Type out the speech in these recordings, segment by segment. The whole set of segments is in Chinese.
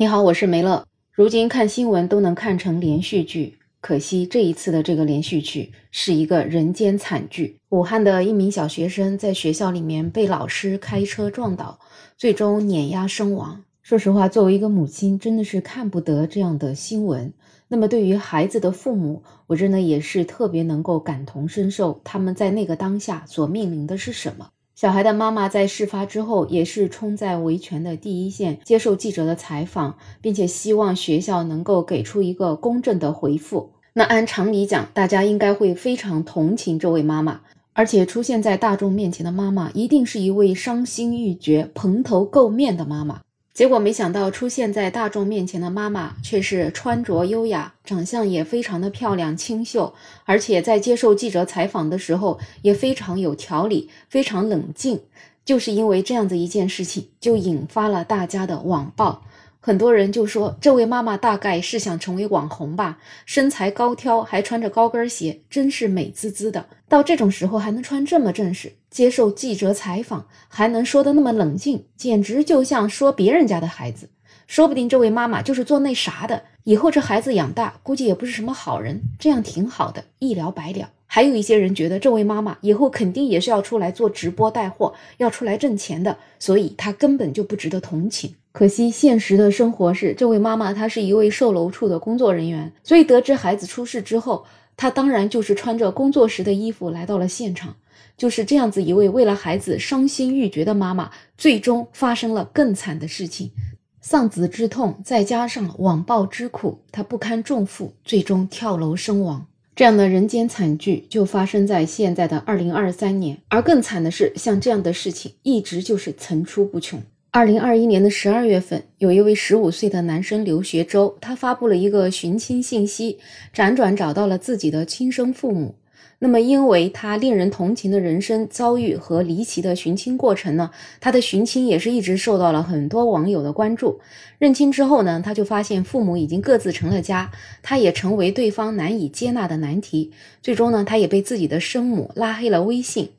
你好，我是梅乐。如今看新闻都能看成连续剧，可惜这一次的这个连续剧是一个人间惨剧。武汉的一名小学生在学校里面被老师开车撞倒，最终碾压身亡。说实话，作为一个母亲，真的是看不得这样的新闻。那么对于孩子的父母，我真的也是特别能够感同身受，他们在那个当下所面临的是什么。小孩的妈妈在事发之后也是冲在维权的第一线，接受记者的采访，并且希望学校能够给出一个公正的回复。那按常理讲，大家应该会非常同情这位妈妈，而且出现在大众面前的妈妈一定是一位伤心欲绝、蓬头垢面的妈妈。结果没想到，出现在大众面前的妈妈却是穿着优雅，长相也非常的漂亮清秀，而且在接受记者采访的时候也非常有条理，非常冷静。就是因为这样子一件事情，就引发了大家的网暴。很多人就说，这位妈妈大概是想成为网红吧，身材高挑，还穿着高跟鞋，真是美滋滋的。到这种时候还能穿这么正式，接受记者采访，还能说的那么冷静，简直就像说别人家的孩子。说不定这位妈妈就是做那啥的，以后这孩子养大，估计也不是什么好人。这样挺好的，一了百了。还有一些人觉得这位妈妈以后肯定也是要出来做直播带货，要出来挣钱的，所以她根本就不值得同情。可惜，现实的生活是，这位妈妈她是一位售楼处的工作人员，所以得知孩子出事之后，她当然就是穿着工作时的衣服来到了现场。就是这样子一位为了孩子伤心欲绝的妈妈，最终发生了更惨的事情，丧子之痛再加上网暴之苦，她不堪重负，最终跳楼身亡。这样的人间惨剧就发生在现在的二零二三年，而更惨的是，像这样的事情一直就是层出不穷。二零二一年的十二月份，有一位十五岁的男生刘学周，他发布了一个寻亲信息，辗转找到了自己的亲生父母。那么，因为他令人同情的人生遭遇和离奇的寻亲过程呢，他的寻亲也是一直受到了很多网友的关注。认亲之后呢，他就发现父母已经各自成了家，他也成为对方难以接纳的难题。最终呢，他也被自己的生母拉黑了微信。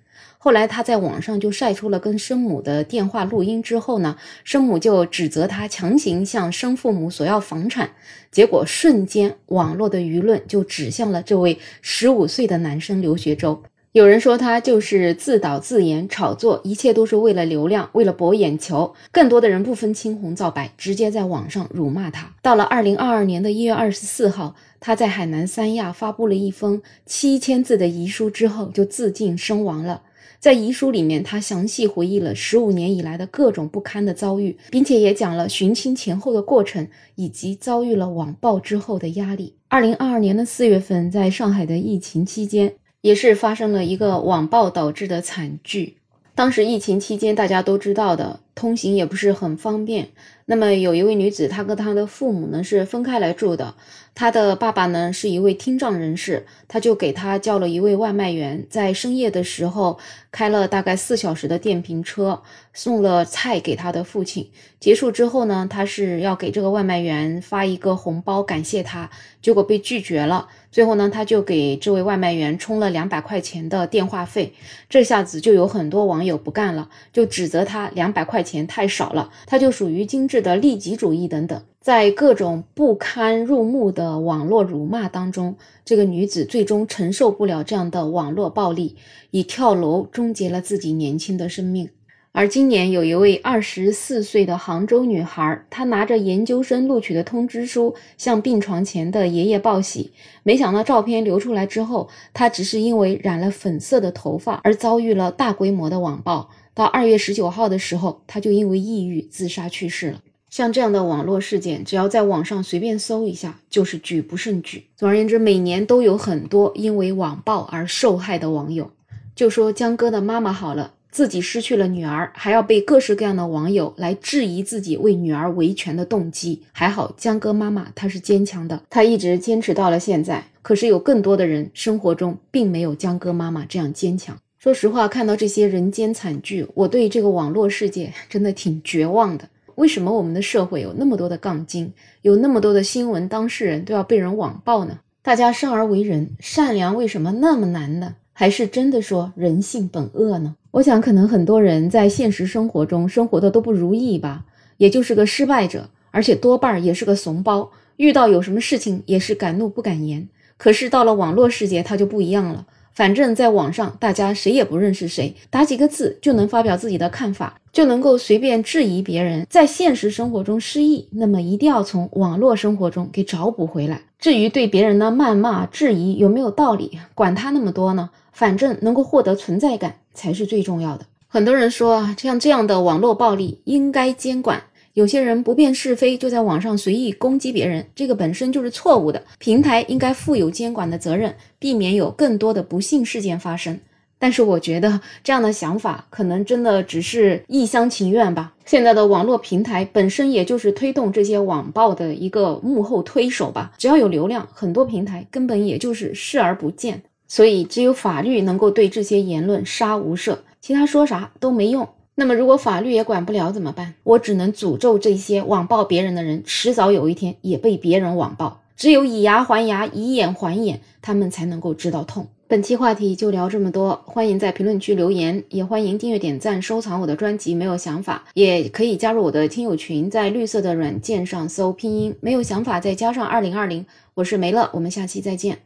后来他在网上就晒出了跟生母的电话录音，之后呢，生母就指责他强行向生父母索要房产，结果瞬间网络的舆论就指向了这位十五岁的男生刘学周。有人说他就是自导自演炒作，一切都是为了流量，为了博眼球。更多的人不分青红皂白，直接在网上辱骂他。到了二零二二年的一月二十四号，他在海南三亚发布了一封七千字的遗书之后，就自尽身亡了。在遗书里面，他详细回忆了十五年以来的各种不堪的遭遇，并且也讲了寻亲前后的过程，以及遭遇了网暴之后的压力。二零二二年的四月份，在上海的疫情期间，也是发生了一个网暴导致的惨剧。当时疫情期间，大家都知道的，通行也不是很方便。那么有一位女子，她跟她的父母呢是分开来住的。她的爸爸呢是一位听障人士，他就给她叫了一位外卖员，在深夜的时候开了大概四小时的电瓶车，送了菜给他的父亲。结束之后呢，他是要给这个外卖员发一个红包感谢他，结果被拒绝了。最后呢，他就给这位外卖员充了两百块钱的电话费。这下子就有很多网友不干了，就指责他两百块钱太少了，他就属于精致。的利己主义等等，在各种不堪入目的网络辱骂当中，这个女子最终承受不了这样的网络暴力，以跳楼终结了自己年轻的生命。而今年有一位二十四岁的杭州女孩，她拿着研究生录取的通知书向病床前的爷爷报喜，没想到照片流出来之后，她只是因为染了粉色的头发而遭遇了大规模的网暴。到二月十九号的时候，她就因为抑郁自杀去世了。像这样的网络事件，只要在网上随便搜一下，就是举不胜举。总而言之，每年都有很多因为网暴而受害的网友。就说江哥的妈妈好了，自己失去了女儿，还要被各式各样的网友来质疑自己为女儿维权的动机。还好江哥妈妈她是坚强的，她一直坚持到了现在。可是有更多的人生活中并没有江哥妈妈这样坚强。说实话，看到这些人间惨剧，我对这个网络世界真的挺绝望的。为什么我们的社会有那么多的杠精，有那么多的新闻当事人都要被人网暴呢？大家生而为人，善良为什么那么难呢？还是真的说人性本恶呢？我想，可能很多人在现实生活中生活的都不如意吧，也就是个失败者，而且多半也是个怂包，遇到有什么事情也是敢怒不敢言。可是到了网络世界，他就不一样了。反正，在网上大家谁也不认识谁，打几个字就能发表自己的看法，就能够随便质疑别人。在现实生活中失意，那么一定要从网络生活中给找补回来。至于对别人的谩骂、质疑有没有道理，管他那么多呢？反正能够获得存在感才是最重要的。很多人说啊，像这样的网络暴力应该监管。有些人不辨是非，就在网上随意攻击别人，这个本身就是错误的。平台应该负有监管的责任，避免有更多的不幸事件发生。但是，我觉得这样的想法可能真的只是一厢情愿吧。现在的网络平台本身也就是推动这些网暴的一个幕后推手吧。只要有流量，很多平台根本也就是视而不见。所以，只有法律能够对这些言论杀无赦，其他说啥都没用。那么，如果法律也管不了怎么办？我只能诅咒这些网暴别人的人，迟早有一天也被别人网暴。只有以牙还牙，以眼还眼，他们才能够知道痛。本期话题就聊这么多，欢迎在评论区留言，也欢迎订阅、点赞、收藏我的专辑。没有想法，也可以加入我的听友群，在绿色的软件上搜拼音“没有想法”，再加上二零二零。我是梅乐，我们下期再见。